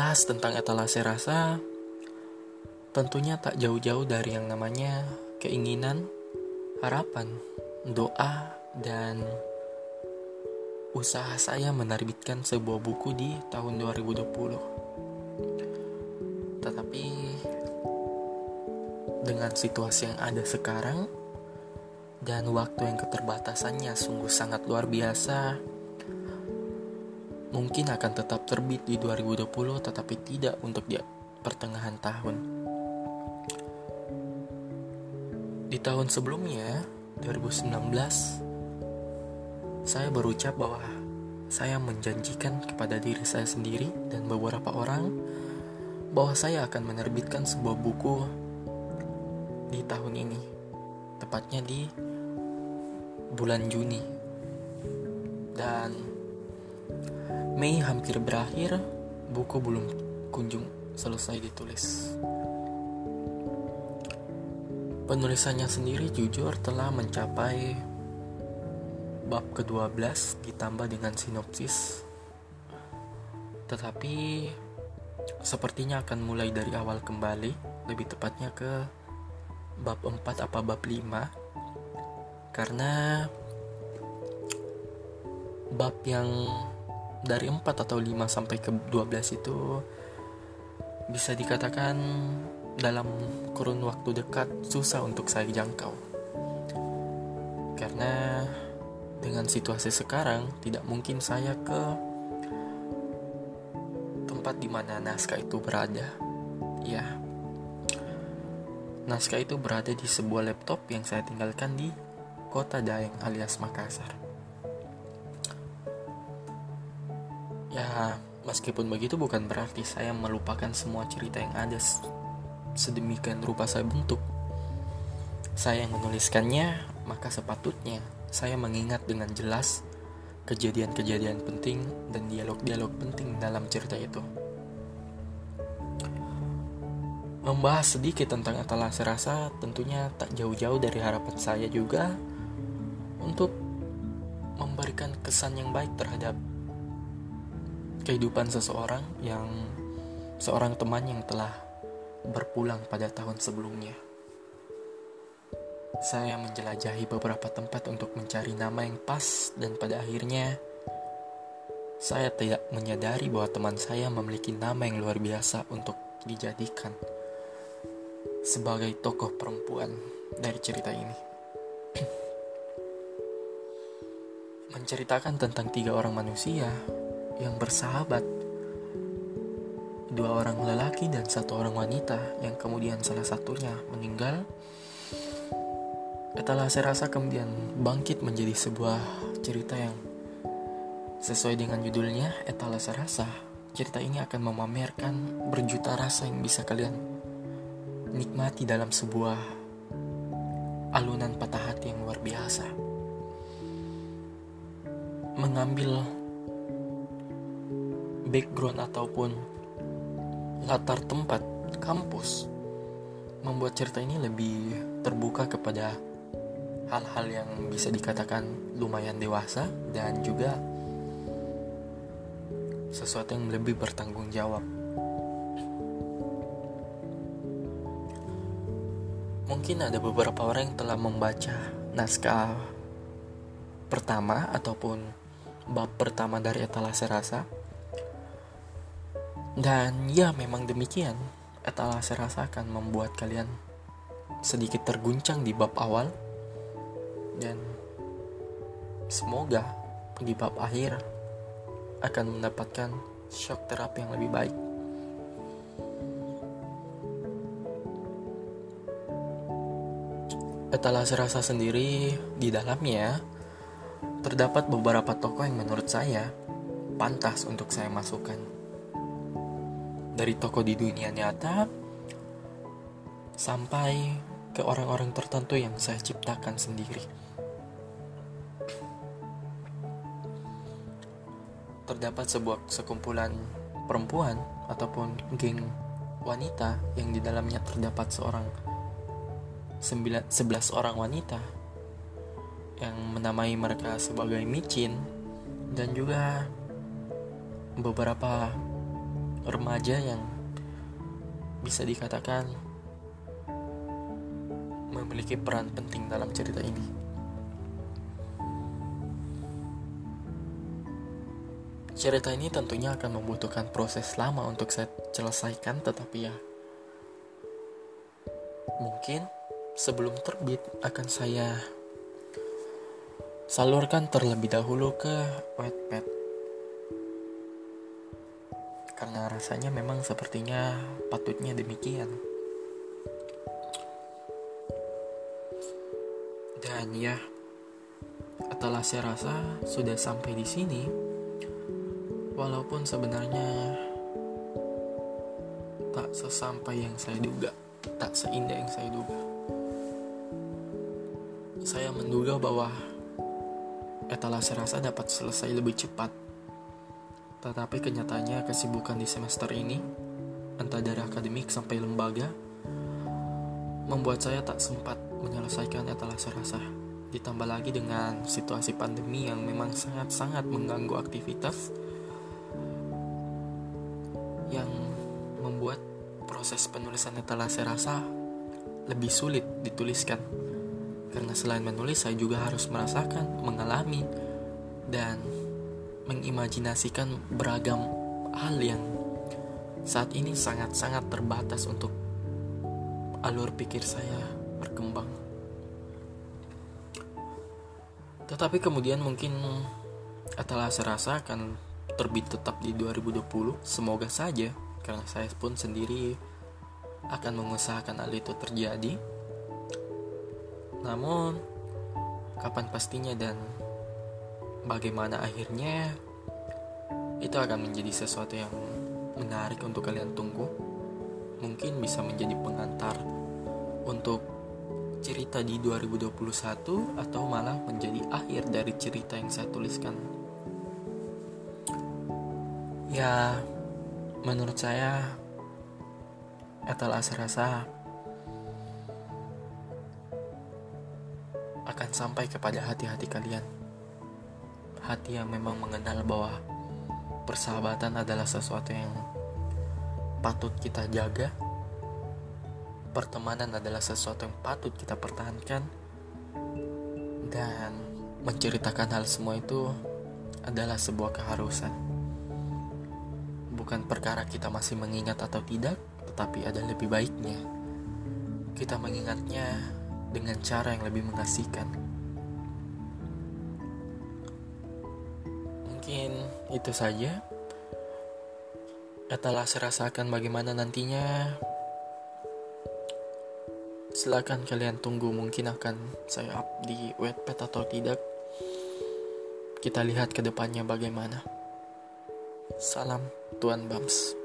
Membahas tentang etalase rasa tentunya tak jauh-jauh dari yang namanya keinginan, harapan, doa, dan usaha saya menerbitkan sebuah buku di tahun 2020. Tetapi dengan situasi yang ada sekarang dan waktu yang keterbatasannya sungguh sangat luar biasa, mungkin akan tetap terbit di 2020 tetapi tidak untuk di pertengahan tahun. Di tahun sebelumnya, 2019, saya berucap bahwa saya menjanjikan kepada diri saya sendiri dan beberapa orang bahwa saya akan menerbitkan sebuah buku di tahun ini, tepatnya di bulan Juni. Dan Mei hampir berakhir, buku belum kunjung selesai ditulis. Penulisannya sendiri jujur telah mencapai bab ke-12 ditambah dengan sinopsis. Tetapi sepertinya akan mulai dari awal kembali, lebih tepatnya ke bab 4 apa bab 5. Karena bab yang dari 4 atau 5 sampai ke 12 itu bisa dikatakan dalam kurun waktu dekat susah untuk saya jangkau. Karena dengan situasi sekarang tidak mungkin saya ke tempat di mana naskah itu berada. Ya. Naskah itu berada di sebuah laptop yang saya tinggalkan di kota Daeng alias Makassar. Ya, meskipun begitu bukan berarti saya melupakan semua cerita yang ada sedemikian rupa saya bentuk. Saya yang menuliskannya, maka sepatutnya saya mengingat dengan jelas kejadian-kejadian penting dan dialog-dialog penting dalam cerita itu. Membahas sedikit tentang etalase rasa tentunya tak jauh-jauh dari harapan saya juga untuk memberikan kesan yang baik terhadap kehidupan seseorang yang seorang teman yang telah berpulang pada tahun sebelumnya. Saya menjelajahi beberapa tempat untuk mencari nama yang pas dan pada akhirnya saya tidak menyadari bahwa teman saya memiliki nama yang luar biasa untuk dijadikan sebagai tokoh perempuan dari cerita ini. Menceritakan tentang tiga orang manusia yang bersahabat, dua orang lelaki dan satu orang wanita yang kemudian salah satunya meninggal Etalase rasa kemudian bangkit menjadi sebuah cerita yang sesuai dengan judulnya Etalase rasa. Cerita ini akan memamerkan berjuta rasa yang bisa kalian nikmati dalam sebuah alunan patah hati yang luar biasa. Mengambil background ataupun latar tempat kampus membuat cerita ini lebih terbuka kepada hal-hal yang bisa dikatakan lumayan dewasa dan juga sesuatu yang lebih bertanggung jawab. Mungkin ada beberapa orang yang telah membaca naskah pertama ataupun bab pertama dari etalase rasa. Dan ya memang demikian, etalase rasa akan membuat kalian sedikit terguncang di bab awal dan semoga di bab akhir akan mendapatkan shock terapi yang lebih baik. Etalase rasa sendiri di dalamnya terdapat beberapa tokoh yang menurut saya pantas untuk saya masukkan. Dari tokoh di dunia nyata sampai ke orang-orang tertentu yang saya ciptakan sendiri. terdapat sebuah sekumpulan perempuan ataupun geng wanita yang di dalamnya terdapat seorang sembilan, sebelas orang wanita yang menamai mereka sebagai micin dan juga beberapa remaja yang bisa dikatakan memiliki peran penting dalam cerita ini. Cerita ini tentunya akan membutuhkan proses lama untuk saya selesaikan, tetapi ya mungkin sebelum terbit akan saya salurkan terlebih dahulu ke Wattpad karena rasanya memang sepertinya patutnya demikian dan ya setelah saya rasa sudah sampai di sini walaupun sebenarnya tak sesampai yang saya duga tak seindah yang saya duga saya menduga bahwa etalase rasa dapat selesai lebih cepat. Tetapi kenyataannya kesibukan di semester ini, entah dari akademik sampai lembaga, membuat saya tak sempat menyelesaikan etalase rasa. Ditambah lagi dengan situasi pandemi yang memang sangat-sangat mengganggu aktivitas yang membuat proses penulisan etalase rasa lebih sulit dituliskan karena selain menulis, saya juga harus merasakan, mengalami, dan mengimajinasikan beragam hal yang saat ini sangat-sangat terbatas untuk alur pikir saya berkembang. Tetapi kemudian mungkin setelah saya rasa akan terbit tetap di 2020, semoga saja karena saya pun sendiri akan mengusahakan hal itu terjadi namun, kapan pastinya dan bagaimana akhirnya itu akan menjadi sesuatu yang menarik untuk kalian tunggu. Mungkin bisa menjadi pengantar untuk cerita di 2021 atau malah menjadi akhir dari cerita yang saya tuliskan. Ya, menurut saya etalase rasa akan sampai kepada hati-hati kalian. Hati yang memang mengenal bahwa persahabatan adalah sesuatu yang patut kita jaga. Pertemanan adalah sesuatu yang patut kita pertahankan. Dan menceritakan hal semua itu adalah sebuah keharusan. Bukan perkara kita masih mengingat atau tidak, tetapi ada lebih baiknya. Kita mengingatnya dengan cara yang lebih mengasihkan. Mungkin itu saja. Setelah saya rasakan bagaimana nantinya, silakan kalian tunggu mungkin akan saya up di webpad atau tidak. Kita lihat ke depannya bagaimana. Salam Tuan Bams.